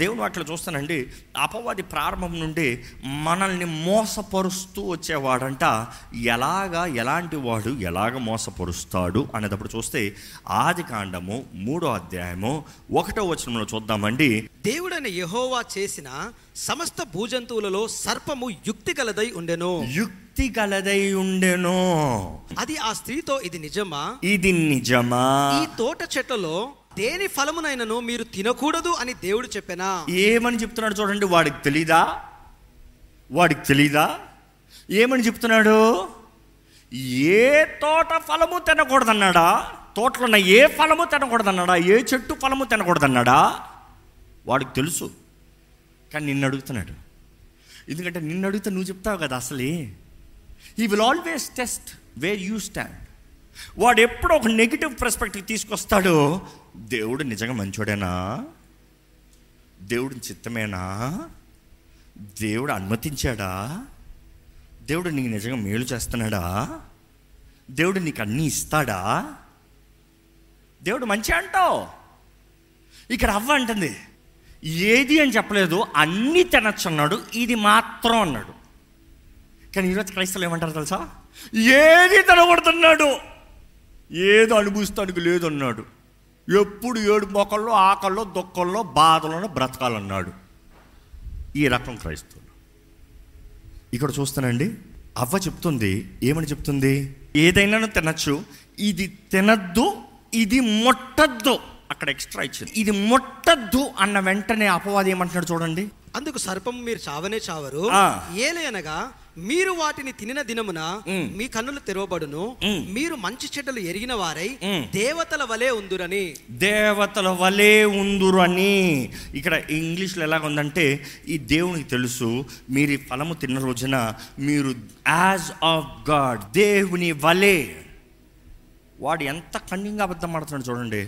దేవుని వాటిలో చూస్తానండి అపవాది ప్రారంభం నుండి మనల్ని మోసపరుస్తూ వచ్చేవాడంట. ఎలాగా ఎలాంటి వాడు ఎలాగ మోసపరుస్తాడు అనేటప్పుడు చూస్తే ఆది కాండము మూడో అధ్యాయము ఒకటో వచనంలో చూద్దామండి. దేవుడైన యెహోవా చేసిన సమస్త భూజంతువులలో సర్పము యుక్తి గలదై ఉండెను. యుక్తి గలదై ఉండెను. అది ఆ స్త్రీతో ఇది నిజమా? ఇది నిజమా? ఈ తోట చెట్లలో దేని ఫలమునైనను మీరు తినకూడదు అని దేవుడు చెప్పినా? ఏమని చెప్తున్నాడు చూడండి వాడికి తెలీదా? వాడికి తెలీదా? ఏమని చెప్తున్నాడు? ఏ తోట ఫలము తినకూడదన్నాడా? తోటలో ఉన్న ఏ ఫలము తినకూడదన్నాడా? ఏ చెట్టు ఫలము తినకూడదన్నాడా? వాడికి తెలుసు. కానీ నిన్ను అడుగుతున్నాడు. ఎందుకంటే నిన్ను అడిగితే నువ్వు చెప్తావు కదా అసలే. He will always test where you stand వాడు ఎప్పుడు ఒక నెగిటివ్ పర్స్పెక్టివ్ తీసుకొస్తాడో. దేవుడు నిజంగా మంచోడేనా? దేవుడి చిత్తమేనా? దేవుడు అనుమతించాడా? దేవుడు నీకు నిజంగా మేలు చేస్తున్నాడా? దేవుడు నీకు అన్నీ ఇస్తాడా? దేవుడు మంచి అంటావు. ఇక్కడ అవ్వ అంటుంది ఏది అని చెప్పలేదు అన్నీ తినచ్చు అన్నాడు ఇది మాత్రం అన్నాడు. కానీ ఈరోజు క్రైస్తవులు ఏమంటారు తెలుసా? ఏది తినకూడదన్నాడు ఏదో అనుభవిస్తానికి లేదు అన్నాడు ఎప్పుడు ఏడు మొక్కల్లో ఆకల్లో దుఃఖంలో బాధలను బ్రతకాలన్నాడు. ఈ రకం క్రైస్తవులు. ఇక్కడ చూస్తానండి అవ్వ చెప్తుంది ఏమని చెప్తుంది? ఏదైనా తినచ్చు ఇది తినద్దు ఇది ముట్టద్దు. అక్కడ ఎక్స్ట్రా ఇచ్చింది. ఇది ముట్టద్దు అన్న వెంటనే అపవాది ఏమంటున్నాడు చూడండి. అందుకు సర్పము మీరు చావనే చావరు. ఆ. మీరు వాటిని తినిన దినమున. మీ కన్నులు తెరవబడును. మీరు మంచి చెడ్డలు ఎరిగిన వారై. దేవతల వలె ఉందురని. దేవతల వలే ఉందురు అని ఇక్కడ ఇంగ్లీష్లో ఎలాగ ఉందంటే ఈ దేవునికి తెలుసు మీరు ఈ ఫలము తిన్న రోజున మీరు యాజ్ ఆఫ్ గాడ్ దేవుని వలే. వాడు ఎంత కన్నింగా అబద్ధం ఆడుతున్నాడు చూడండి.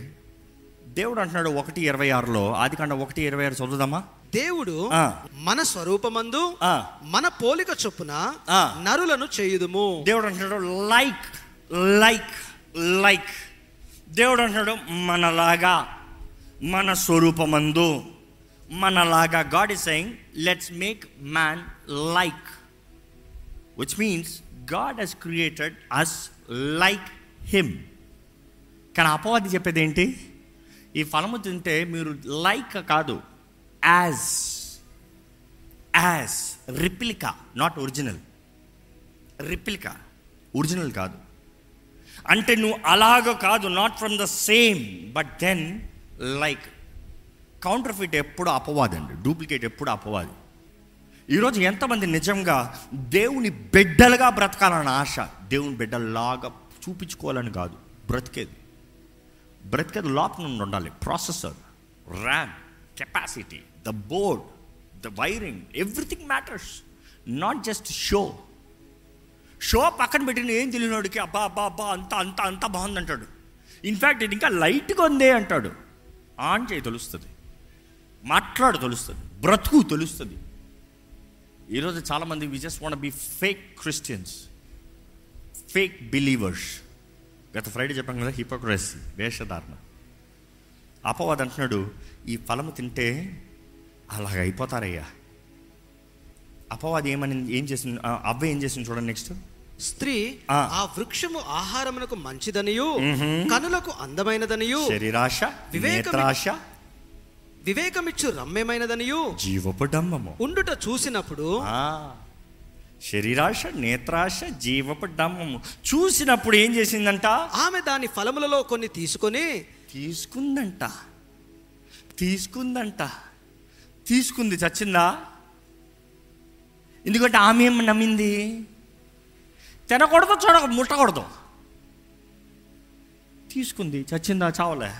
దేవుడు అంటున్నాడు ఒకటి ఇరవై ఆరులో. ఆది కాండ ఒకటి ఇరవై ఆరు చదువుదామా? దేవుడు. మన స్వరూపమందు. మన పోలిక చొప్పున. నరులను చేయుదుము దేవుడు అంటున్నాడు లైక్ లైక్ లైక్ దేవుడు అంటున్నాడు మనలాగా మన స్వరూపమందు మనలాగా God is saying let's make man like which means God he's created us like him కానీ అపవాది చెప్పేది ఏంటి ఈ ఫలము తింటే మీరు లైక్ కాదు as as replica not original replica original కాదు. అంటే నువ్వు అలాగ కాదు not from the same but then like counterfeit ఎప్పుడు అపవాదండి డూప్లికేట్ ఎప్పుడు అపవాది. ఈరోజు ఎంతమంది నిజంగా దేవుని బిడ్డలుగా బ్రతకాలన్న ఆశ దేవుని బిడ్డలాగా చూపించుకోవాలని కాదు బ్రతికేది. బ్రతికేది లోపల నుండి ఉండాలి processor RAM capacity the board the wiring everything matters not just show show పక్కన పెట్టిన ఏం తెలియనోడికి అబ్బా అబ్బా అబ్బా అంత అంత అంత బాగుంది అంటాడు ఇన్ఫ్యాక్ట్ ఇది ఇంకా లైట్గా ఉంది అంటాడు. ఆన్ చేయి తెలుస్తుంది. మాట్లాడు తెలుస్తుంది. బ్రతుకు తెలుస్తుంది. ఈరోజు చాలామంది we just want be fake Christians fake believers గత ఫ్రైడే చెప్పాం కదా హిపోక్రసీ వేషధారణ. అపవాద్ అంటున్నాడు ఈ ఫలము తింటే అలాగ అయిపోతారయ్యా. అపవాది ఏమని ఏం చేసింది? అవ్వ ఏం చేసింది చూడండి నెక్స్ట్ స్త్రీ ఆ. వృక్షము ఆహారమునకు మంచిదనియు కనులకు అందమైనదనియు శరీరాశ నేత్రాశ వివేకమిచ్చు రమ్యమైనదనియు జీవపు డంబము. ఉండుట చూసినప్పుడు ఆ, శరీరాశ నేత్రాశ జీవపు డంబము. చూసినప్పుడు ఏం చేసిందంట? ఆమె దాని ఫలములలో కొన్ని తీసుకొని తీసుకుందంట. తీసుకుందంట. తీసుకుంది చచ్చిందా? ఎందుకంటే ఆమె ఏం నమ్మింది? తినకూడదు చూడ ముట్టకూడదు. తీసుకుంది చచ్చిందా చావలే.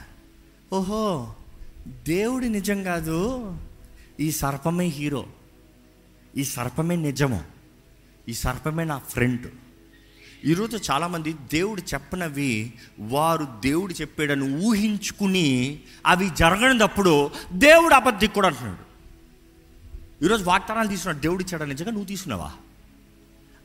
ఓహో దేవుడి నిజం కాదు. ఈ సర్పమే హీరో. ఈ సర్పమే నిజము. ఈ సర్పమే నా ఫ్రెండ్. ఈరోజు చాలామంది దేవుడు చెప్పనవి వారు దేవుడు చెప్పాడని ఊహించుకుని అవి జరగనిదప్పుడు దేవుడు అబద్ధికి కూడా అంటున్నాడు. ఈరోజు వాగ్దానాలు తీసుకున్నాడు దేవుడు ఇచ్చాడా నిజంగా? నువ్వు తీసుకున్నావా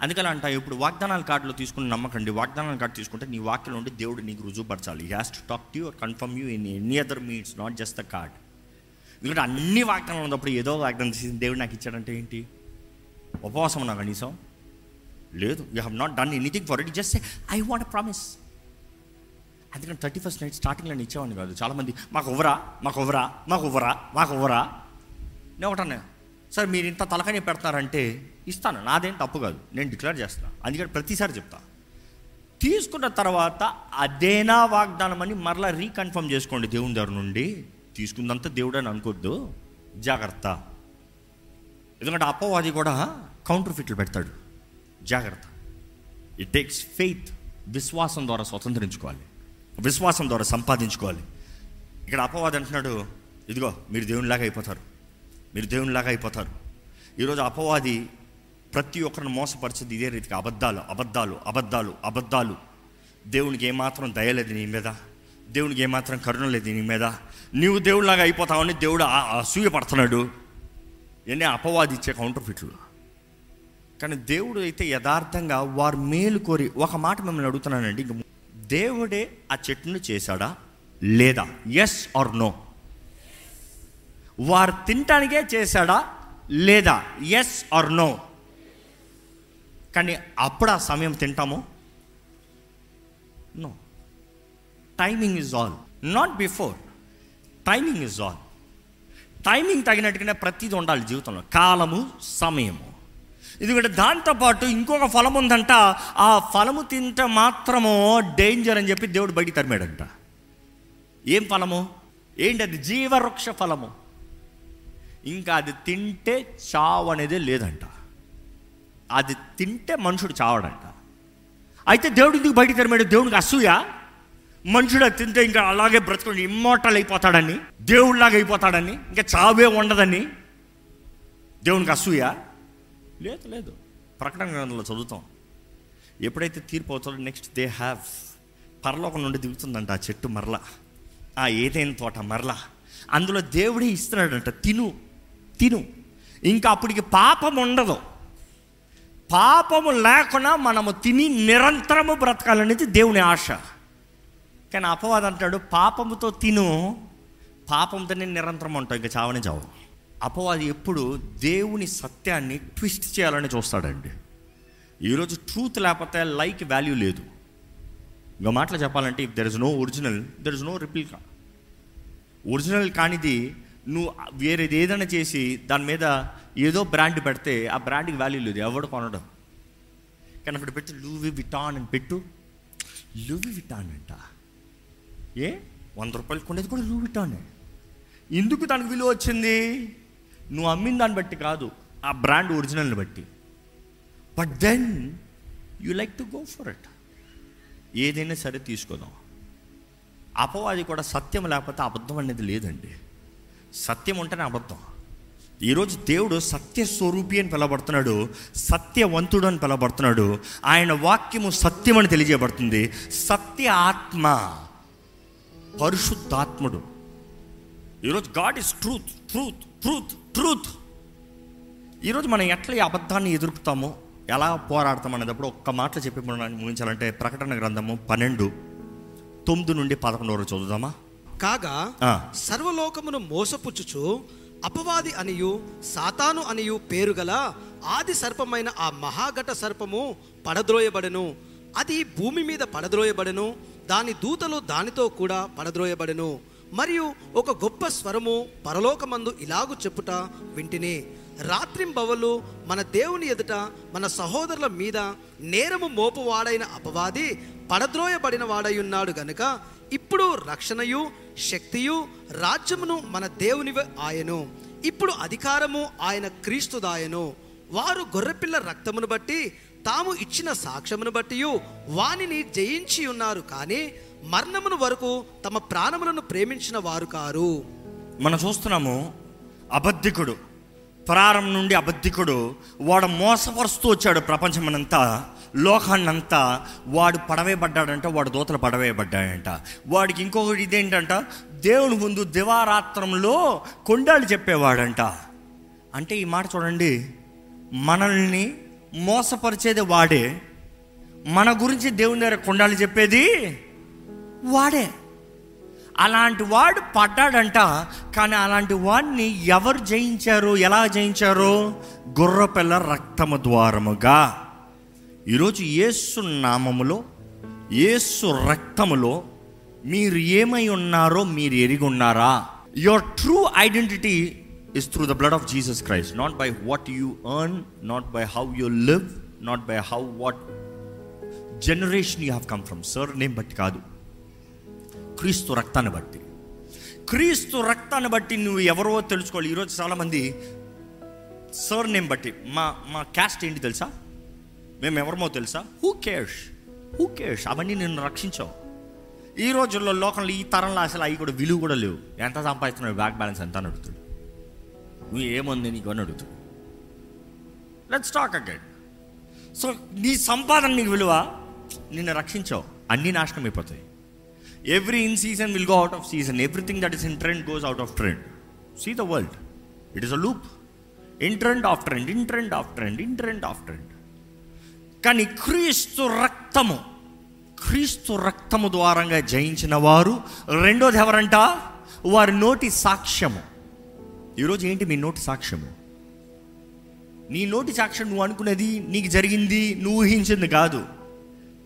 అందుకని అంట ఇప్పుడు వాగ్దానాల కార్డులో తీసుకుని నమ్మకండి వాగ్దానాల కార్డు తీసుకుంటే నీ వాక్యం ఉండి దేవుడు నీకు రుజువుపరచాలి he has to talk to you confirm you in any other means not just the card ఎందుకంటే అన్ని వాగ్దానాలు ఉన్నప్పుడు ఏదో వాగ్దానం చేసి దేవుడు నాకు ఇచ్చాడంటే ఏంటి? ఉపవాసం ఉన్నా కనీసం? లేదు. You have not done anything for it just I want promise అందుకని థర్టీ ఫస్ట్ నైట్ స్టార్టింగ్లో నేను ఇచ్చేవాడిని కాదు. చాలామంది మాకు ఇవ్వరా మాకు ఇవ్వరా మాకు ఇవ్వరా మాకు ఇవ్వరా నేను ఒకటన్నా సార్ మీరు ఇంత తలకని పెడతారంటే ఇస్తాను. నాదేం తప్పు కాదు. నేను డిక్లేర్ చేస్తాను అందుకని ప్రతిసారి చెప్తా. తీసుకున్న తర్వాత అదేనా వాగ్దానం అని మరలా రీకన్ఫర్మ్ చేసుకోండి దేవుని దగ్గర నుండి. తీసుకుందంతా దేవుడు అని అనుకోద్దు. జాగ్రత్త. ఎందుకంటే అపవాది కూడా కౌంటర్ ఫిట్లు పెడతాడు. జాగ్రత్త. ఇట్ టేక్స్ ఫెయిత్ విశ్వాసం ద్వారా స్వతంత్రించుకోవాలి. విశ్వాసం ద్వారా సంపాదించుకోవాలి. ఇక్కడ అపవాది అంటున్నాడు ఇదిగో మీరు దేవునిలాగా అయిపోతారు. మీరు దేవునిలాగా అయిపోతారు. ఈరోజు అపవాది ప్రతి ఒక్కరిని మోసపరిచేది ఇదే రీతిగా అబద్ధాలు అబద్ధాలు అబద్ధాలు అబద్ధాలు. దేవునికి ఏమాత్రం దయలేదు నీ మీద. దేవునికి ఏమాత్రం కరుణ లేదు నీ మీద. నీవు దేవుడిలాగా అయిపోతావని దేవుడు ఆ- అసూయ అపవాది ఇచ్చే కౌంటర్ ఫిట్లు కానీ దేవుడు అయితే యథార్థంగా వారు మేలు కోరి ఒక మాట మిమ్మల్ని అడుగుతున్నానండి. దేవుడే ఆ చెట్టును చేశాడా? లేదా? ఎస్ ఆర్ నో వారు తినటానికే చేశాడా లేదా? ఎస్ ఆర్ నో కానీ అప్పుడు ఆ సమయం తింటాము? No timing is all not before timing is all timing తగినట్టుగానే ప్రతిదీ ఉండాలి జీవితంలో. కాలము సమయము. ఎందుకంటే దాంతోపాటు ఇంకొక ఫలం ఉందంట. ఆ ఫలము తింటే మాత్రము డేంజర్ అని చెప్పి దేవుడు బయటికి తరిమాడంట. ఏం ఫలము? ఏంటి అది? జీవవృక్ష ఫలము. ఇంకా అది తింటే చావు అనేది లేదంట. అది తింటే మనుషుడు చావడంట. అయితే దేవుడు ఇందుకు బయటికి తెరమాడు? దేవునికి అసూయ? మనుషుడు అది తింటే ఇంకా అలాగే బ్రతుకుని ఇమ్మోటల్ అయిపోతాడని దేవుడిలాగా అయిపోతాడని ఇంకా చావే ఉండదని దేవునికి అసూయ? లేదు లేదు. ప్రకటన గ్రంథంలో చదువుతాం. ఎప్పుడైతే తీర్పు అవుతాడో నెక్స్ట్ దే హ్యావ్ పరలోకం నుండి దిగుతుందంట ఆ చెట్టు మరలా. ఆ ఏదైనా తోట మరలా. అందులో దేవుడే ఇస్తున్నాడంట తిను. తిను. ఇంకా అప్పటికి పాపం ఉండదు. పాపము లేకుండా మనము తిని నిరంతరము బ్రతకాలనేది దేవుని ఆశ. కానీ అపవాదం అంటాడు పాపముతో తిను పాపంతోనే నిరంతరం ఉంటావు ఇంకా చావని చావు. అపవాది ఎప్పుడు దేవుని సత్యాన్ని ట్విస్ట్ చేయాలని చూస్తాడండి. ఈరోజు ట్రూత్ లేకపోతే లైక్ వాల్యూ లేదు. ఇంకో మాటలు చెప్పాలంటే if there is no original there is no replica original కానిది నువ్వు వేరేది ఏదైనా చేసి దాని మీద ఏదో బ్రాండ్ పెడితే ఆ బ్రాండ్కి వాల్యూ లేదు. ఎవడు కొనడం. కానీ అక్కడ పెట్టి లూవి విటాన్ అని పెట్టు. లూవి విటాన్ అంట. ఏ? వంద రూపాయలు కొనేది కూడా లూవి విటానే ఎందుకు దానికి విలువ వచ్చింది? నువ్వు అమ్మిన దాన్ని బట్టి కాదు ఆ బ్రాండ్ ఒరిజినల్ని బట్టి. But then you like to go for it ఏదైనా సరే తీసుకోదాం. అపవాది కూడా సత్యం లేకపోతే అబద్ధం అనేది లేదండి. సత్యం ఉంటేనే అబద్ధం. ఈరోజు దేవుడు సత్య స్వరూపి అని పిలవబడుతున్నాడు సత్యవంతుడు అని పిలవబడుతున్నాడు. ఆయన వాక్యము సత్యం అని తెలియజేయబడుతుంది. సత్య ఆత్మ పరిశుద్ధాత్ముడు. ఈరోజు God is truth truth truth truth. ఈరోజు మనం ఎట్లా ఈ అబద్ధాన్ని ఎదుర్కొతామో ఎలా పోరాడతాం అనేటప్పుడు ఒక్క మాటలు చెప్పి మనం ముగించాలంటే ప్రకటన గ్రంథము పన్నెండు తొమ్మిది నుండి పదకొండు వరకు చదువుదామా? కాగా. సర్వలోకమును మోసపుచ్చుచు అపవాది అనియు సాతాను అనియు పేరు గల ఆది సర్పమైన ఆ మహాఘట సర్పము పడద్రోయబడెను. అది భూమి మీద పడద్రోయబడెను దాని దూతలు దానితో కూడా పడద్రోయబడెను. మరియు ఒక గొప్ప స్వరము పరలోకమందు ఇలాగు చెప్పుట వింటిని. రాత్రింబవలు మన దేవుని ఎదుట మన సహోదరుల మీద నేరము మోపువాడైన అపవాది పడద్రోయబడిన వాడై ఉన్నాడు గనుక ఇప్పుడు రక్షణయు శక్తియు రాజ్యమును మన దేవునివి ఆయను. ఇప్పుడు అధికారము ఆయన క్రీస్తుదాయను. వారు గొర్రెపిల్ల రక్తమును బట్టి తాము ఇచ్చిన సాక్ష్యమును బట్టి వానిని జయించి ఉన్నారు కానీ మరణమును వరకు తమ ప్రాణములను ప్రేమించిన వారు కారు. మనం చూస్తున్నాము అబద్ధికుడు. ప్రారంభం నుండి అబద్ధికుడు వాడు మోసపరుస్తూ వచ్చాడు ప్రపంచమనంతా లోకాన్నంతా. వాడు పడవేయబడ్డాడంట వాడు దోతలు పడవేయబడ్డాడంట వాడికి ఇంకొకటి ఇదేంటంట? దేవుని ముందు దివారాత్రంలో కొండాలు చెప్పేవాడంట. అంటే ఈ మాట చూడండి మనల్ని మోసపరిచేది వాడే. మన గురించి దేవుని దగ్గర కొండాలు చెప్పేది వాడే. అలాంటి వాడు పడ్డాడంట కానీ అలాంటి వాడిని ఎవరు జయించారు ఎలా జయించారు? గుర్రపిల్ల రక్తము ద్వారముగా. ఈరోజు యేసు నామములో యేసు రక్తములో మీరు ఏమై ఉన్నారో మీరు ఎరిగి ఉన్నారా? Your true identity is through the blood of Jesus Christ not by what you earn not by how you live not by how what generation you have come from surname బట్టి కాదు. క్రీస్తు రక్తాన్ని బట్టి. క్రీస్తు రక్తాన్ని బట్టి నువ్వు ఎవరో తెలుసుకోవాలి. ఈరోజు చాలామంది సర్ నేమ్ బట్టి. మా మా క్యాస్ట్ ఏంటి తెలుసా? మేము ఎవరమో తెలుసా? హూ కేర్స్ హూ కేర్స్ అవన్నీ నిన్ను రక్షించావు. ఈ రోజుల్లో లోకంలో ఈ తరంలో అసలు అవి కూడా విలువ కూడా లేవు. ఎంత సంపాదిస్తున్నాడు బ్యాక్ బ్యాలెన్స్ ఎంత అని అడుగుతాడు. నువ్వు ఏముంది నీకు అని అడుగుతాడు. లెట్స్ టాక్ అగైన్ సో నీ సంపాదన నీకు విలువ నిన్ను రక్షించావు. అన్నీ నాశనం అయిపోతాయి. Every in season will go out of season everything that is in trend goes out of trend see the world it is a loop in trend off trend in trend off trend in trend off trend కానీ క్రీస్తు రక్తము క్రీస్తు రక్తము ద్వారంగా జయించిన వారు రెండోది ఎవరంట? వారి నోటి సాక్ష్యము. ఈరోజు ఏంటి మీ నోటి సాక్ష్యము? నీ నోటి సాక్ష్యం నువ్వు అనుకున్నది నీకు జరిగింది నువ్వు ఊహించింది కాదు.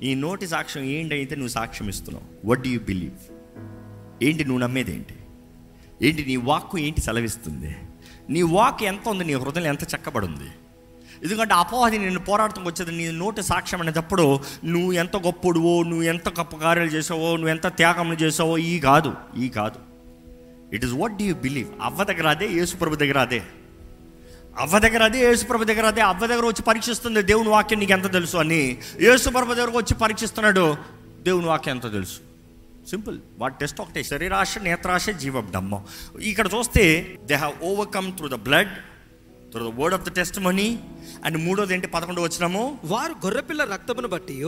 ఈ నోటి సాక్ష్యం ఏంటైతే నువ్వు సాక్ష్యం ఇస్తున్నావు వట్ యూ బిలీవ్ ఏంటి నువ్వు నమ్మేది ఏంటి ఏంటి నీ వాక్కు ఏంటి సెలవిస్తుంది? నీ వాక్ ఎంత ఉంది? నీ హృదయం ఎంత చక్కబడి ఉంది ఎందుకంటే అపోహది నేను పోరాడుతూ వచ్చేది నీ నోటి సాక్ష్యం అనేటప్పుడు నువ్వు ఎంత గొప్పడువో నువ్వు ఎంత గొప్ప కార్యాలు చేసావో నువ్వు ఎంత త్యాగములు చేసావో ఈ కాదు ఈ కాదు. It is what do you believe అవ్వ దగ్గర అదే యేసుప్రభు దగ్గర అదే. అవ్వ దగ్గర అదే యేసుప్రభు దగ్గర అదే అవ్వ దగ్గర వచ్చి పరీక్షిస్తుంది. దేవుని వాక్యం నీకు ఎంత తెలుసు అని. యేసుప్రభు దగ్గరకు వచ్చి పరీక్షిస్తున్నాడు. దేవుని వాక్యం ఎంత తెలుసు? సింపుల్. వాట్ టెస్ట్ ఒకటే. శరీరాశ నేత్రాశ జీవబ్డమ్మం ఇక్కడ చూస్తే they have overcome through the blood through the word of the testimony and మూడోది ఏంటి? పదకొండు వచ్చినాము వారు గొర్రెపిల్ల రక్తమును బట్టి.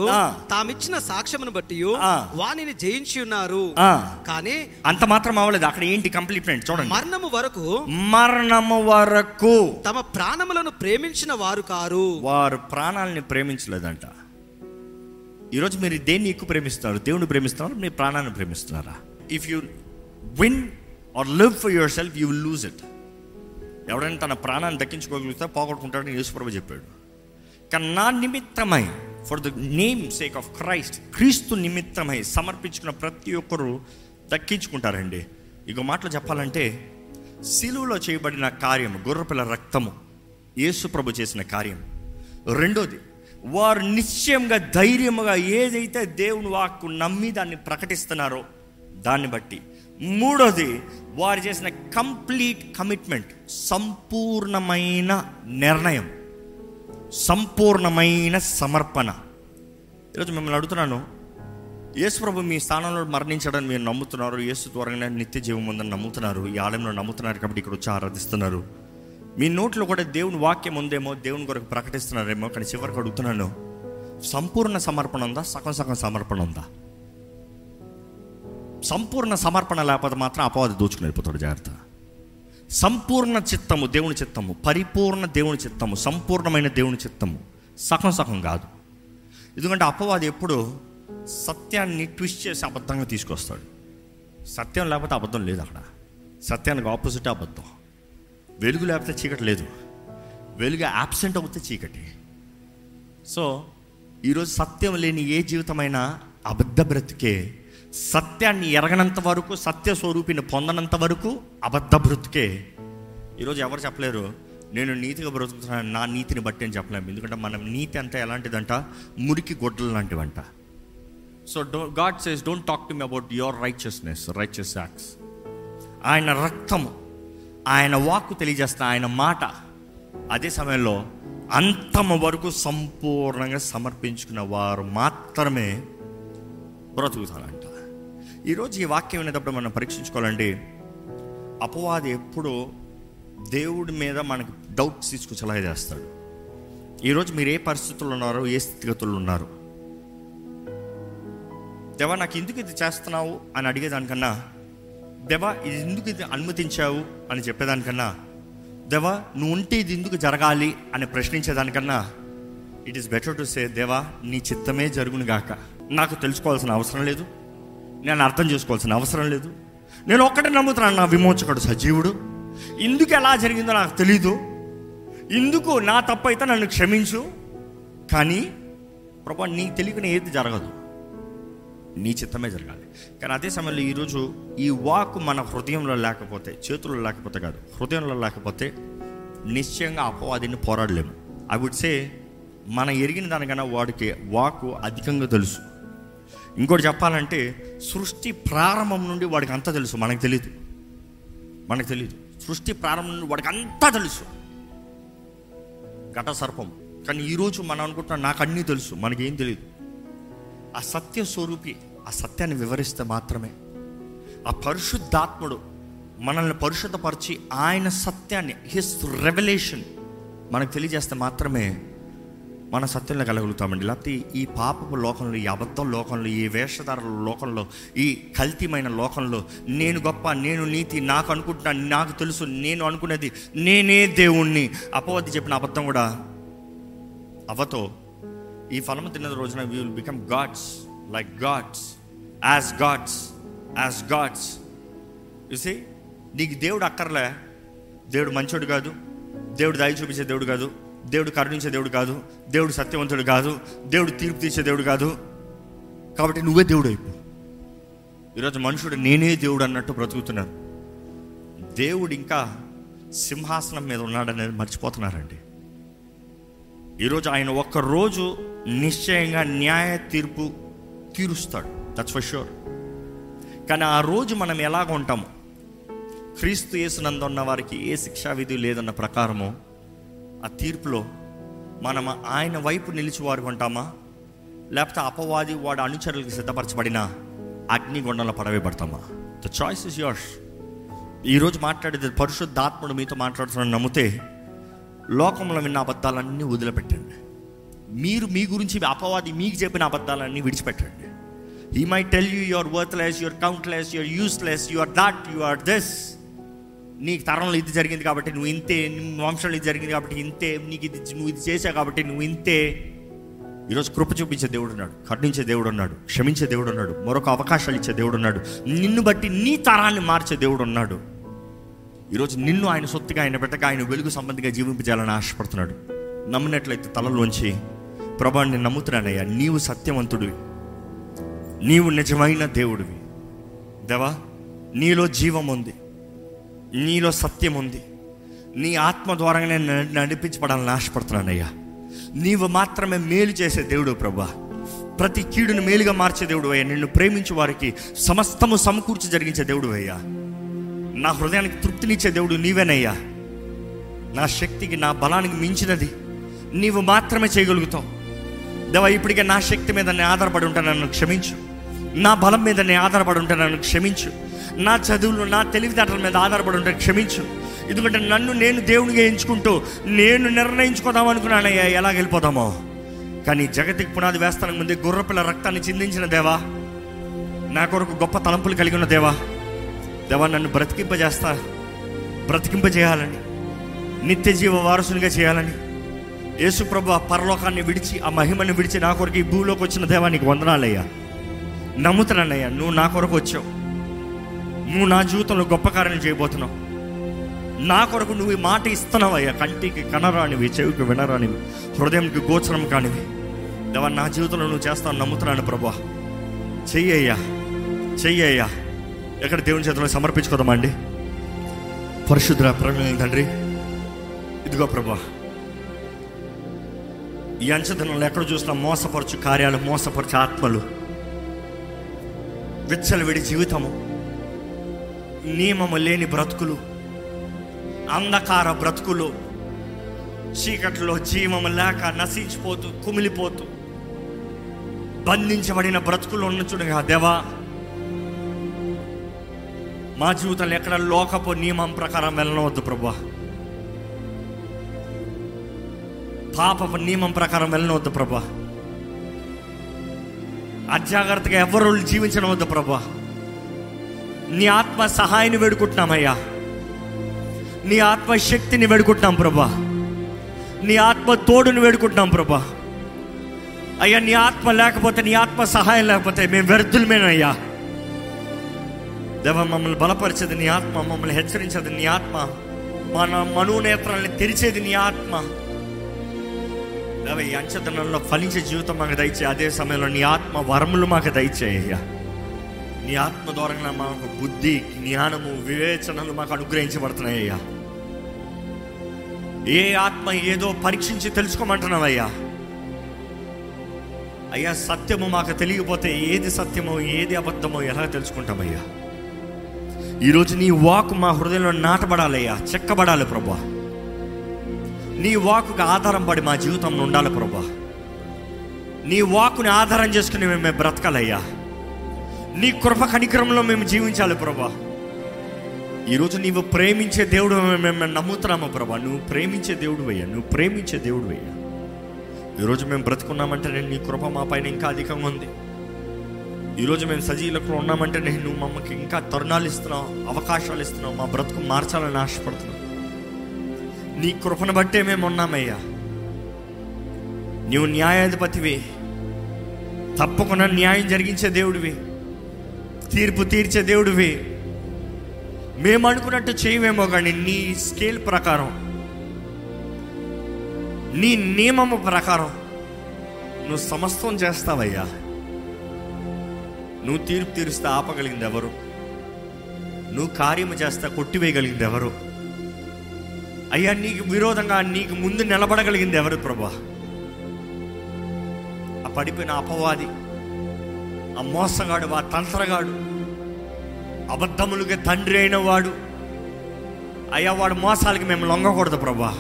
తామిచ్చిన సాక్ష్యమును బట్టి ఆ. వానిని జయించి ఉన్నారు. కానీ అంత మాత్రం అవ్వలేదు. అక్కడ ఏంటి? కంప్లీట్మెంట్ చూడండి. మరణము వరకు మరణము వరకు తమ ప్రాణములను ప్రేమించిన వారు కారు. వారు ప్రాణాలని ప్రేమించలేదంట. ఈరోజు మీరు దేన్ని ఎక్కువ ప్రేమిస్తున్నారు? దేవుని ప్రేమిస్తున్నారు? మీ ప్రాణాన్ని ప్రేమిస్తున్నారా? If you win or live for yourself you will lose it ఎవరైనా తన ప్రాణాన్ని దక్కించుకోగలిగితే పోగొట్టుకుంటాడని యేసుప్రభు చెప్పాడు. కానీ నా నిమిత్తమై for the name sake of Christ క్రీస్తు నిమిత్తమై సమర్పించుకున్న ప్రతి ఒక్కరు దక్కించుకుంటారండి. ఇక మాటలు చెప్పాలంటే సిలువలో చేయబడిన కార్యం గొర్రెపిల్ల రక్తము యేసుప్రభు చేసిన కార్యం. రెండోది వారు నిశ్చయంగా ధైర్యముగా ఏదైతే దేవుని వాక్కు నమ్మి దాన్ని ప్రకటిస్తున్నారో దాన్ని బట్టి మూడోది వారు చేసిన కంప్లీట్ కమిట్మెంట్ సంపూర్ణమైన నిర్ణయం సంపూర్ణమైన సమర్పణ. ఈరోజు మిమ్మల్ని అడుగుతున్నాను యేసు ప్రభు మీ స్థానంలో మరణించడం మీరు నమ్ముతున్నారు యేసు త్వరగానే నిత్య జీవం ఉందని నమ్ముతున్నారు ఈ ఆలయంలో నమ్ముతున్నారు కాబట్టి ఇక్కడ వచ్చి ఆరాధిస్తున్నారు. మీ నోట్లో కూడా దేవుని వాక్యం ఉందేమో దేవుని కొరకు ప్రకటిస్తున్నారేమో కానీ చివరికి అడుగుతున్నాను సంపూర్ణ సమర్పణ ఉందా సగం సగం సమర్పణ ఉందా? సంపూర్ణ సమర్పణ లేకపోతే మాత్రం అపవాది దోచుకుని వెళ్ళిపోతాడు జాగ్రత్త. సంపూర్ణ చిత్తము దేవుని చిత్తము పరిపూర్ణ దేవుని చిత్తము సంపూర్ణమైన దేవుని చిత్తము సగం సగం కాదు. ఎందుకంటే అపవాది ఎప్పుడు సత్యాన్ని ట్విస్ట్ చేసి అబద్ధంగా తీసుకొస్తాడు. సత్యం లేకపోతే అబద్ధం లేదు అక్కడ. సత్యానికి ఆపోజిట్ అబద్ధం. వెలుగు లేకపోతే చీకటి లేదు. వెలుగు యాబ్సెంట్ అవుతే చీకటి. సో ఈరోజు సత్యం లేని ఏ జీవితమైనా అబద్ధ బ్రతికే సత్యాన్ని ఎరగనంత వరకు సత్య స్వరూపిని పొందనంత వరకు అబద్ధ బ్రతుకే. ఈరోజు ఎవరు చెప్పలేరు? నేను నీతిగా బ్రతుకుతున్నాను నా నీతిని బట్టి అని చెప్పలేము. ఎందుకంటే మనం నీతి అంతా ఎలాంటిదంట? మురికి గొడ్డలు లాంటివంట. So do God says don't talk to me about your righteousness righteous acts ఆయన రక్తము ఆయన వాక్కు తెలియజేస్తా ఆయన మాట అదే సమయంలో అంతమ వరకు సంపూర్ణంగా సమర్పించుకున్న వారు మాత్రమే బ్రతుకుతారంట. ఈరోజు ఈ వాక్యం వినేటప్పుడు మనం పరీక్షించుకోవాలండి. అపవాది ఎప్పుడు దేవుడి మీద మనకు డౌట్స్ తీసుకొచ్చేలా చేస్తాడు. ఈరోజు మీరు ఏ పరిస్థితుల్లో ఉన్నారో ఏ స్థితిగతుల్లో ఉన్నారు. దేవా నాకు ఎందుకు ఇది చేస్తున్నావు అని అడిగేదానికన్నా దేవా ఇది ఎందుకు ఇది అనుమతించావు అని చెప్పేదానికన్నా దేవా నువ్వు ఉంటే ఇది ఎందుకు జరగాలి అని ప్రశ్నించేదానికన్నా it is better to say దేవా నీ చిత్తమే జరుగును గాక నాకు తెలుసుకోవాల్సిన అవసరం లేదు. నేను అర్థం చేసుకోవాల్సిన అవసరం లేదు. నేను ఒక్కటే నమ్ముతున్నాను నా విమోచకుడు సజీవుడు. ఇందుకు ఎలా జరిగిందో నాకు తెలీదు. ఇందుకు నా తప్పు అయితే నన్ను క్షమించు. కానీ ప్రభా నీకు తెలియకునే ఏది జరగదు. నీ చిత్తమే జరగాలి. కానీ అదే సమయంలో ఈరోజు ఈ వాక్ మన హృదయంలో లేకపోతే చేతుల్లో లేకపోతే కాదు హృదయంలో లేకపోతే నిశ్చయంగా అపవాదిని పోరాడలేము. ఐ వుడ్ సే మనం ఎరిగిన దానికన్నా వాడికి వాకు అధికంగా తెలుసు. ఇంకోటి చెప్పాలంటే సృష్టి ప్రారంభం నుండి వాడికి అంతా తెలుసు మనకు తెలియదు మనకు తెలియదు సృష్టి ప్రారంభం నుండి వాడికి అంతా తెలుసు. ఘట సర్పం కానీ ఈరోజు మనం అనుకుంటున్నాం నాకు అన్నీ తెలుసు మనకేం తెలియదు ఆ సత్య స్వరూపి ఆ సత్యాన్ని వివరిస్తే మాత్రమే. ఆ పరిశుద్ధాత్ముడు మనల్ని పరిశుద్ధపరిచి ఆయన సత్యాన్ని హిస్ రెవల్యూషన్ మనకు తెలియజేస్తే మాత్రమే మన సత్యంలో కలగలుగుతామండి. లేకపోతే ఈ పాపపు లోకంలో ఈ అబద్ధం లోకంలో ఈ వేషధారుల లోకంలో ఈ కల్తీమైన లోకంలో నేను గొప్ప నేను నీతి నాకు అనుకుంటున్నాను నాకు తెలుసు నేను అనుకునేది నేనే దేవుణ్ణి. అపవద్ది చెప్పిన అబద్ధం కూడా అవతో ఈ ఫలము తిన్న రోజున we will become gods like gods as gods as gods చూసి నీకు దేవుడు అక్కర్లే. దేవుడు మంచోడు కాదు. దేవుడు దయ చూపించే దేవుడు కాదు. దేవుడు కరుణించే దేవుడు కాదు దేవుడు సత్యవంతుడు కాదు దేవుడు తీర్పు తీర్చే దేవుడు కాదు. కాబట్టి నువ్వే దేవుడు అయిపో. ఈరోజు మనుషుడు నేనే దేవుడు అన్నట్టు బ్రతుకుతున్నాను దేవుడు ఇంకా సింహాసనం మీద ఉన్నాడనేది మర్చిపోతున్నారండి. ఈరోజు ఆయన ఒక్క రోజు నిశ్చయంగా న్యాయ తీర్పు తీరుస్తాడు దట్స్ ఫర్ షూర్ కానీ ఆ రోజు మనం ఎలాగ ఉంటాము? క్రీస్తు యేసునందు ఉన్న వారికి ఏ శిక్షా విధి లేదన్న ప్రకారము ఆ తీర్పులో మనం ఆయన వైపు నిలిచివారు ఉంటామా? లేకపోతే అపవాది వాడు అనుచరులకు సిద్ధపరచబడిన అగ్నిగుండంలో పడవేయబడతామా? ద చాయిస్ ఇస్ యోర్స్ ఈరోజు మాట్లాడేది పరిశుద్ధాత్ముడు మీతో మాట్లాడుతున్నాను నమ్మితే లోకంలో విన్న అబద్ధాలన్నీ వదిలిపెట్టండి. మీరు మీ గురించి అపవాది మీకు చెప్పిన అబద్ధాలన్నీ విడిచిపెట్టండి. He may tell you your worthless your countless your useless your that you are this నీకు తరంలో ఇది జరిగింది కాబట్టి నువ్వు ఇంతే నీ వంశంలో ఇది జరిగింది కాబట్టి ఇంతే నీకు ఇది నువ్వు ఇది చేసావు కాబట్టి నువ్వు ఇంతే. ఈరోజు కృప చూపించే దేవుడు ఉన్నాడు కరుణించే దేవుడు ఉన్నాడు క్షమించే దేవుడు ఉన్నాడు మరొక అవకాశాలు ఇచ్చే దేవుడు ఉన్నాడు నిన్ను బట్టి నీ తరాన్ని మార్చే దేవుడు ఉన్నాడు. ఈరోజు నిన్ను ఆయన సొత్తుగా ఆయన పెట్టక ఆయన వెలుగు సంబంధిగా జీవింపజేయాలని ఆశపడుతున్నాడు. నమ్మినట్లయితే తలలోంచి ప్రభాన్ని నమ్ముతున్నానయ్యా నీవు సత్యవంతుడివి. నీవు నిజమైన దేవుడివి. దేవా నీలో జీవం ఉంది. నీలో సత్యం ఉంది. నీ ఆత్మ ద్వారా నేను నడిపించబడాలని ఆశపడుతున్నానయ్యా. నీవు మాత్రమే మేలు చేసే దేవుడు ప్రభా. ప్రతి కీడును మేలుగా మార్చే దేవుడు అయ్యా. నిన్ను ప్రేమించే వారికి సమస్తము సమకూర్చి జరిగించే దేవుడు అయ్యా. నా హృదయానికి తృప్తినిచ్చే దేవుడు నీవేనయ్యా. నా శక్తికి నా బలానికి మించినది నీవు మాత్రమే చేయగలుగుతావు. దేవా ఇప్పటికే నా శక్తి మీద నేను ఆధారపడి ఉంటాను నన్ను క్షమించు. నా బలం మీద నేను ఆధారపడి ఉంటాను నన్ను క్షమించు. నా చదువులు నా తెలివితేటల మీద ఆధారపడి ఉంటే క్షమించు. ఎందుకంటే నన్ను నేను దేవునిగా ఎంచుకుంటూ నేను నిర్ణయించుకోదాం అనుకున్నానయ్యా ఎలా వెళ్ళిపోదామో కానీ జగతికి పునాది వేస్తానికి ముందే గుర్రపిల్ల రక్తాన్ని చిందించిన దేవా నా కొరకు గొప్ప తలంపులు కలిగి ఉన్న దేవా దేవా నన్ను బ్రతికింపజేస్తా బ్రతికింపజేయాలని నిత్య జీవ వారసునిగా చేయాలని యేసుప్రభు ఆ పరలోకాన్ని విడిచి ఆ మహిమని విడిచి నా కొరకు ఈ భూలోకి వచ్చిన దేవా నీకు వందనాలయ్యా. నమ్ముతున్నానయ్యా నువ్వు నా కొరకు వచ్చావు. నువ్వు నా జీవితంలో గొప్ప కార్యం చేయబోతున్నావు. నా కొరకు నువ్వు ఈ మాట ఇస్తున్నావయ్యా. కంటికి కనరానివి చెవికి వినరానివి హృదయంకి గోచరం కానివి. దేవా నా జీవితంలో నువ్వు చేస్తావు నమ్ముతున్నాను ప్రభా. చెయ్యయ్యా చెయ్యయ్యా. ఎక్కడ దేవుని చేతిలో సమర్పించుకోదామండి పరిశుద్ర ప్రేమ తండ్రి. ఇదిగో ప్రభా. ఈ అంచదనంలో ఎక్కడ చూసినా మోసపరచు కార్యాలు మోసపరచు ఆత్మలు. విచ్చలవిడి జీవితము. నియమము లేని బ్రతుకులు అంధకార బ్రతుకులు చీకట్లో జీవము లేక నశించిపోతూ కుమిలిపోతూ బంధించబడిన బ్రతుకులు ఉన్న చూడగా దేవా. మా జీవితంలో ఎక్కడ లోకపు నియమం ప్రకారం వెళ్ళనవద్దు ప్రభా. పాపపు నియమం ప్రకారం వెళ్ళనవద్దు ప్రభా. అజాగ్రత్తగా ఎవరు జీవించనవద్దు ప్రభా. నీ ఆత్మ సహాయాన్ని వేడుకుంటున్నామయ్యా. నీ ఆత్మ శక్తిని వేడుకుంటున్నాం ప్రభా. నీ ఆత్మ తోడుని వేడుకుంటున్నాం ప్రభా. అయ్యా నీ ఆత్మ లేకపోతే నీ ఆత్మ సహాయం లేకపోతే మేము వ్యర్థులమేనయ్యా. దేవ మమ్మల్ని బలపరిచేది నీ ఆత్మ మమ్మల్ని హెచ్చరించేది నీ ఆత్మ. మన మనోనేత్రాలను తెరిచేది నీ ఆత్మ. దేవ ఈ అంచదనంలో ఫలించే జీవితం మాకు దయచే అదే సమయంలో నీ ఆత్మ వరములు మాకు దయచేయ్యా నీ ఆత్మ ద్వారా మాకు బుద్ధి జ్ఞానము వివేచనలు మాకు అనుగ్రహించబడుతున్నాయ్యా. ఏ ఆత్మ ఏదో పరీక్షించి తెలుసుకోమంటున్నావయ్యా. అయ్యా సత్యము మాకు తెలియకపోతే ఏది సత్యమో ఏది అబద్ధమో ఎలా తెలుసుకుంటామయ్యా. ఈరోజు నీ వాక్ మా హృదయంలో నాటబడాలయ్యా చెక్కబడాలి ప్రభా. నీ వాకుకి ఆధారం పడి మా జీవితంలో ఉండాలి ప్రభా. నీ వాకుని ఆధారం చేసుకుని మేము బ్రతకాలయ్యా. నీ కృప కనికరంలో మేము జీవించాలి ప్రభా. ఈరోజు నీవు ప్రేమించే దేవుడు మేము నమ్ముతున్నాము ప్రభా. నువ్వు ప్రేమించే దేవుడు అయ్యా. నువ్వు ప్రేమించే దేవుడు అయ్యా. ఈరోజు మేము బ్రతుకున్నామంటే నేను నీ కృప మా పైన ఇంకా అధికంగా ఉంది. ఈరోజు మేము సజీలకు ఉన్నామంటే నేను నువ్వు మమ్మకి ఇంకా తరుణాలు ఇస్తున్నావు అవకాశాలు ఇస్తున్నావు మా బ్రతుకు మార్చాలని ఆశపడుతున్నావు. నీ కృపను బట్టే మేము ఉన్నామయ్యా. నీవు న్యాయాధిపతివి. తప్పకుండా న్యాయం జరిగించే దేవుడివి. తీర్పు తీర్చే దేవుడివి. మేము అనుకున్నట్టు చేయవేమో కానీ నీ స్కేల్ ప్రకారం నీ నియమము ప్రకారం నువ్వు సమస్తం చేస్తావయ్యా. నువ్వు తీర్పు తీరుస్తే ఆపగలిగింది ఎవరు నువ్వు కార్యము చేస్తా కొట్టివేయగలిగింది ఎవరు అయ్యా నీకు విరోధంగా నీకు ముందు నిలబడగలిగింది ఎవరు ప్రభా? ఆ పడిపోయిన అపవాది ఆ మోసగాడు ఆ తంత్రగాడు అబద్ధములకి తండ్రి అయిన వాడు. అయ్యా వాడు మోసాలకి మేము లొంగకూడదు ప్రభా.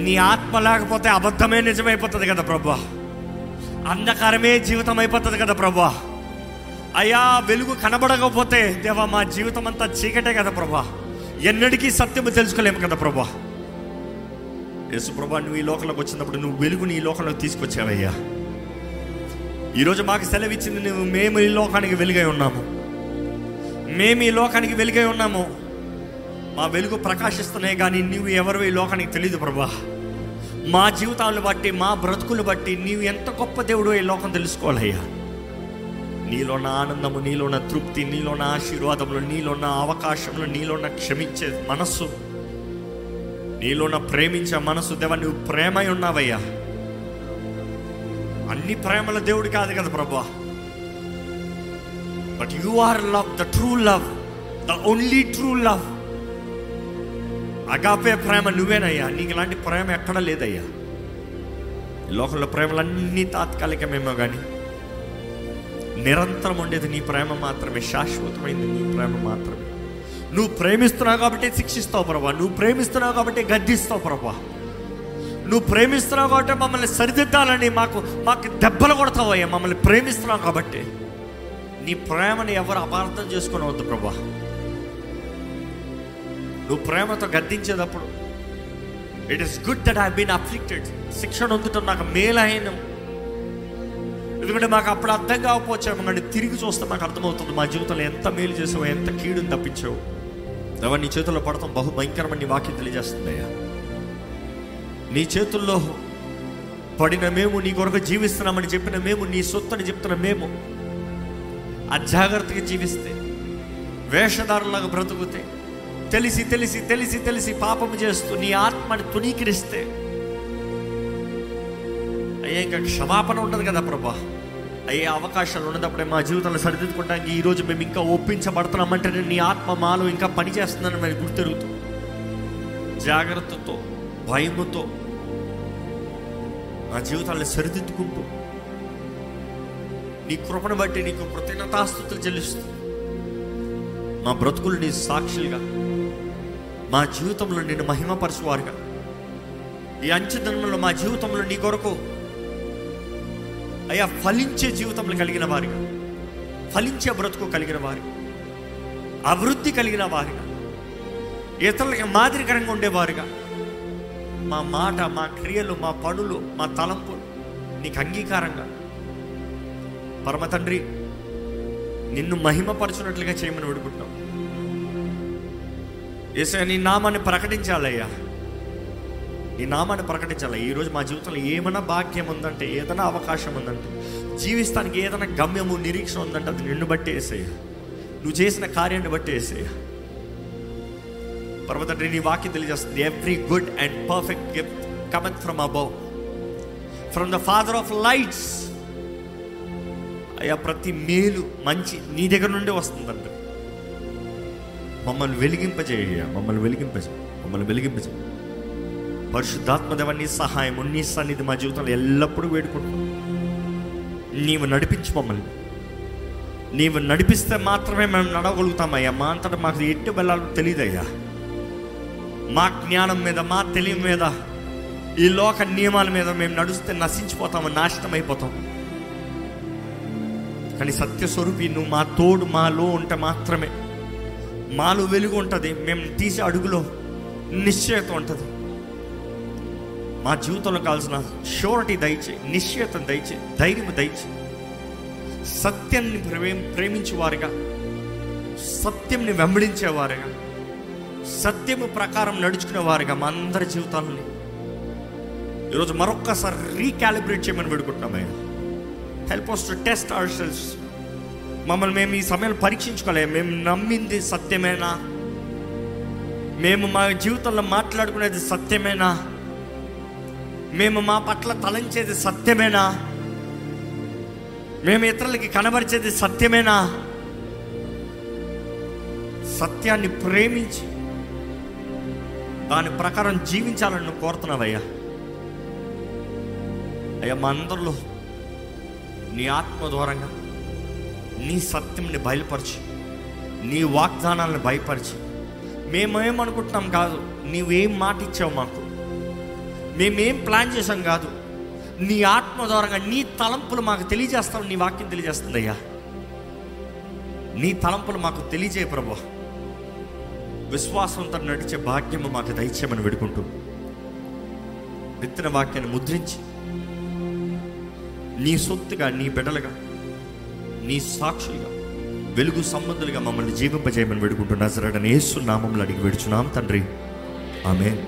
నీ ఆత్మ లేకపోతే అబద్ధమే నిజమైపోతుంది కదా ప్రభా. అంధకారమే జీవితం అయిపోతుంది కదా ప్రభా. అయ్యా వెలుగు కనబడకపోతే దేవా మా జీవితం అంతా చీకటే కదా ప్రభా. ఎన్నటికీ సత్యము తెలుసుకోలేము కదా ప్రభా. యేసు ప్రభా నువ్వు ఈ లోకంలోకి వచ్చినప్పుడు నువ్వు వెలుగుని ఈ లోకంలోకి తీసుకొచ్చావయ్యా. ఈరోజు మాకు సెలవిచ్చింది నువ్వు మేము ఈ లోకానికి వెలుగై ఉన్నాము. మేము ఈ లోకానికి వెలుగై ఉన్నాము. మా వెలుగు ప్రకాశిస్తున్నాయి కానీ నువ్వు ఎవరు ఈ లోకానికి తెలియదు ప్రభా. మా జీవితాలను బట్టి మా బ్రతుకులు బట్టి నీవు ఎంత గొప్ప దేవుడు ఈ లోకం తెలుసుకోవాలయ్యా. నీలోన ఆనందము నీలోన తృప్తి నీలోన ఆశీర్వాదములు నీలోన అవకాశములు నీలోన క్షమించే మనస్సు నీలోన్న ప్రేమించే మనస్సు దేవ నువ్వు ప్రేమై ఉన్నావయ్యా. అన్ని ప్రేమల దేవుడు కాదు కదా ప్రభా. But you are love the true love the only true love agape ప్రేమ నువ్వేనయ్యా. నీకు ఇలాంటి ప్రేమ ఎక్కడా లేదయ్యా. లోకంలో ప్రేమలన్నీ తాత్కాలికమేమో కానీ నిరంతరం ఉండేది నీ ప్రేమ మాత్రమే శాశ్వతమైంది నీ ప్రేమ మాత్రమే. నువ్వు ప్రేమిస్తున్నావు కాబట్టి శిక్షిస్తావు ప్రభా. నువ్వు ప్రేమిస్తున్నావు కాబట్టి గద్దిస్తావు ప్రభా. నువ్వు ప్రేమిస్తున్నావు కాబట్టి మమ్మల్ని సరిదిద్దాలని మాకు మాకు దెబ్బలు కొడతావయ్యా మమ్మల్ని ప్రేమిస్తున్నావు కాబట్టి. నీ ప్రేమని ఎవరు అపార్థం చేసుకునవద్దు ప్రభా. నువ్వు ప్రేమతో గద్దించేటప్పుడు it is good that I been afflicted శిక్షణ అందుటం నాకు మేలైన ఎందుకంటే మాకు అప్పుడు అర్థం కాకపోవచ్చు కానీ తిరిగి చూస్తే మాకు అర్థమవుతుంది మా జీవితంలో ఎంత మేలు చేసావు ఎంత కీడుని తప్పించావు. దేవా నీ చేతుల్లో పడతాం బహు భయంకరమని నీ వాక్యం తెలియజేస్తుందయ్యా. నీ చేతుల్లో పడిన మేము నీ కొరకు జీవిస్తున్నామని చెప్పిన మేము నీ సొత్తని చెప్తున్న మేము అజాగ్రత్తగా జీవిస్తే వేషధారులాగా బ్రతుకుతే తెలిసి తెలిసి తెలిసి తెలిసి పాపం చేస్తూ నీ ఆత్మని తునీకరిస్తే అయ్యా ఇంకా క్షమాపణ ఉండదు కదా ప్రభా. అయ్యే అవకాశాలు ఉన్నప్పుడే మా జీవితంలో సరిదిద్దుకుంటానికి ఈరోజు మేము ఇంకా ఒప్పించబడుతున్నామంటే నీ ఆత్మ మాలో ఇంకా పని చేస్తుందని మరి గుర్తెరుగుతూ జాగ్రత్తతో భయముతో మా జీవితాన్ని సరిదిద్దుకుంటూ నీ కృపను బట్టి నీకు కృతజ్ఞతాస్తుతులు చెల్లిస్తూ మా బ్రతుకులు నీ సాక్షులుగా మా జీవితంలో నిన్ను మహిమపరచువారుగా. ఈ అంచెదనంలో మా జీవితంలో నీ కొరకు అయ్యా ఫలించే జీవితంలో కలిగిన వారిగా ఫలించే బ్రతుకు కలిగిన వారిగా అభివృద్ధి కలిగిన వారిగా ఇతరులకి మాదిరికరంగా ఉండేవారుగా. మా మాట మా క్రియలు మా పనులు మా తలంపులు నీకు అంగీకారంగా. పరమ తండ్రి నిన్ను మహిమపరచున్నట్లుగా చేయమని వేడుకుంటున్నాం. ఏసయ్య నీ నామాన్ని ప్రకటించాలయ్యా. నీ నామాన్ని ప్రకటించాలి ఈరోజు మా జీవితంలో ఏమైనా భాగ్యం ఉందంటే ఏదైనా అవకాశం ఉందంటే జీవిస్తానికి ఏదైనా గమ్యము నిరీక్షణ ఉందంటే అది నిన్ను బట్టి వేసేయ నువ్వు చేసిన కార్యాన్ని బట్టి వేసేయ పర్వతండ్రి నీ వాక్యం తెలియజేస్తుంది. Every good and perfect gift cometh from above from the father of lights అయ్యా ప్రతి మేలు మంచి నీ దగ్గర నుండి వస్తుందంట మమ్మల్ని వెలిగింపజేయ మమ్మల్ని వెలిగింపజే మమ్మల్ని వెలిగింపజే. పరిశుద్ధాత్మదేవ నీ సహాయం నీ సన్నిధి మా జీవితంలో ఎల్లప్పుడూ వేడుకుంటున్నాం. నీవు నడిపించు మమ్మల్ని. నీవు నడిపిస్తే మాత్రమే మేము నడవగలుగుతామయ్యా. మా అంతటా మాకు ఎట్టు వెళ్ళాలో తెలియదయ్యా. మా జ్ఞానం మీద మా తెలివి మీద ఈ లోక నియమాల మీద మేము నడుస్తే నశించిపోతాము నాశనం అయిపోతాం కానీ సత్యస్వరూపి నువ్వు మా తోడు మాలో ఉంటే మాత్రమే. మాలో వెలుగు ఉంటుంది మేము తీసే అడుగులో నిశ్చయత ఉంటుంది. మా జీవితంలో కావాల్సిన షూరిటీ దయచే నిశ్చయత దయచే ధైర్యం దయచే సత్యాన్ని ప్రేమించేవారుగా సత్యంని వెంబడించేవారుగా సత్యము ప్రకారం నడుచుకునే వారిగా మా అందరి జీవితాలని ఈరోజు మరొక్కసారి రీకాలిబ్రేట్ చేయమని పెడుకుంటున్నామయ్యా help us to test our selves మమ్మల్ని మేము ఈ సమయంలో పరీక్షించుకోలేము మేము నమ్మింది సత్యమేనా? మేము మా జీవితంలో మాట్లాడుకునేది సత్యమేనా? మేము మా పట్ల తలంచేది సత్యమేనా? మేము ఇతరులకి కనబరిచేది సత్యమేనా? సత్యాన్ని ప్రేమించి దాని ప్రకారం జీవించాలని నువ్వు కోరుతున్నావయ్యా. అయ్యా మా అందరిలో నీ ఆత్మ ద్వారంగా నీ సత్యంని బయలుపరిచి నీ వాగ్దానాలను భయపరిచి మేమేమనుకుంటున్నాం కాదు నీవేం మాట ఇచ్చావు మాకు. మేమేం ప్లాన్ చేసాం కాదు నీ ఆత్మ ద్వారంగా నీ తలంపులు మాకు తెలియజేస్తావు నీ వాక్యం తెలియజేస్తుంది అయ్యా. నీ తలంపులు మాకు తెలియజేయ ప్రభు. విశ్వాసంతో నడిచే భాగ్యము మాకు దయచేయమని వేడుకుంటూ విత్తన వాక్యాన్ని ముద్రించి నీ సొత్తుగా నీ బిడ్డలుగా నీ సాక్షులుగా వెలుగు సంబంధులుగా మమ్మల్ని జీవింపజేయమని వేడుకుంటున్నా సరే యేసు నామంలో అడిగి వేడుచున్నాం తండ్రి. ఆమె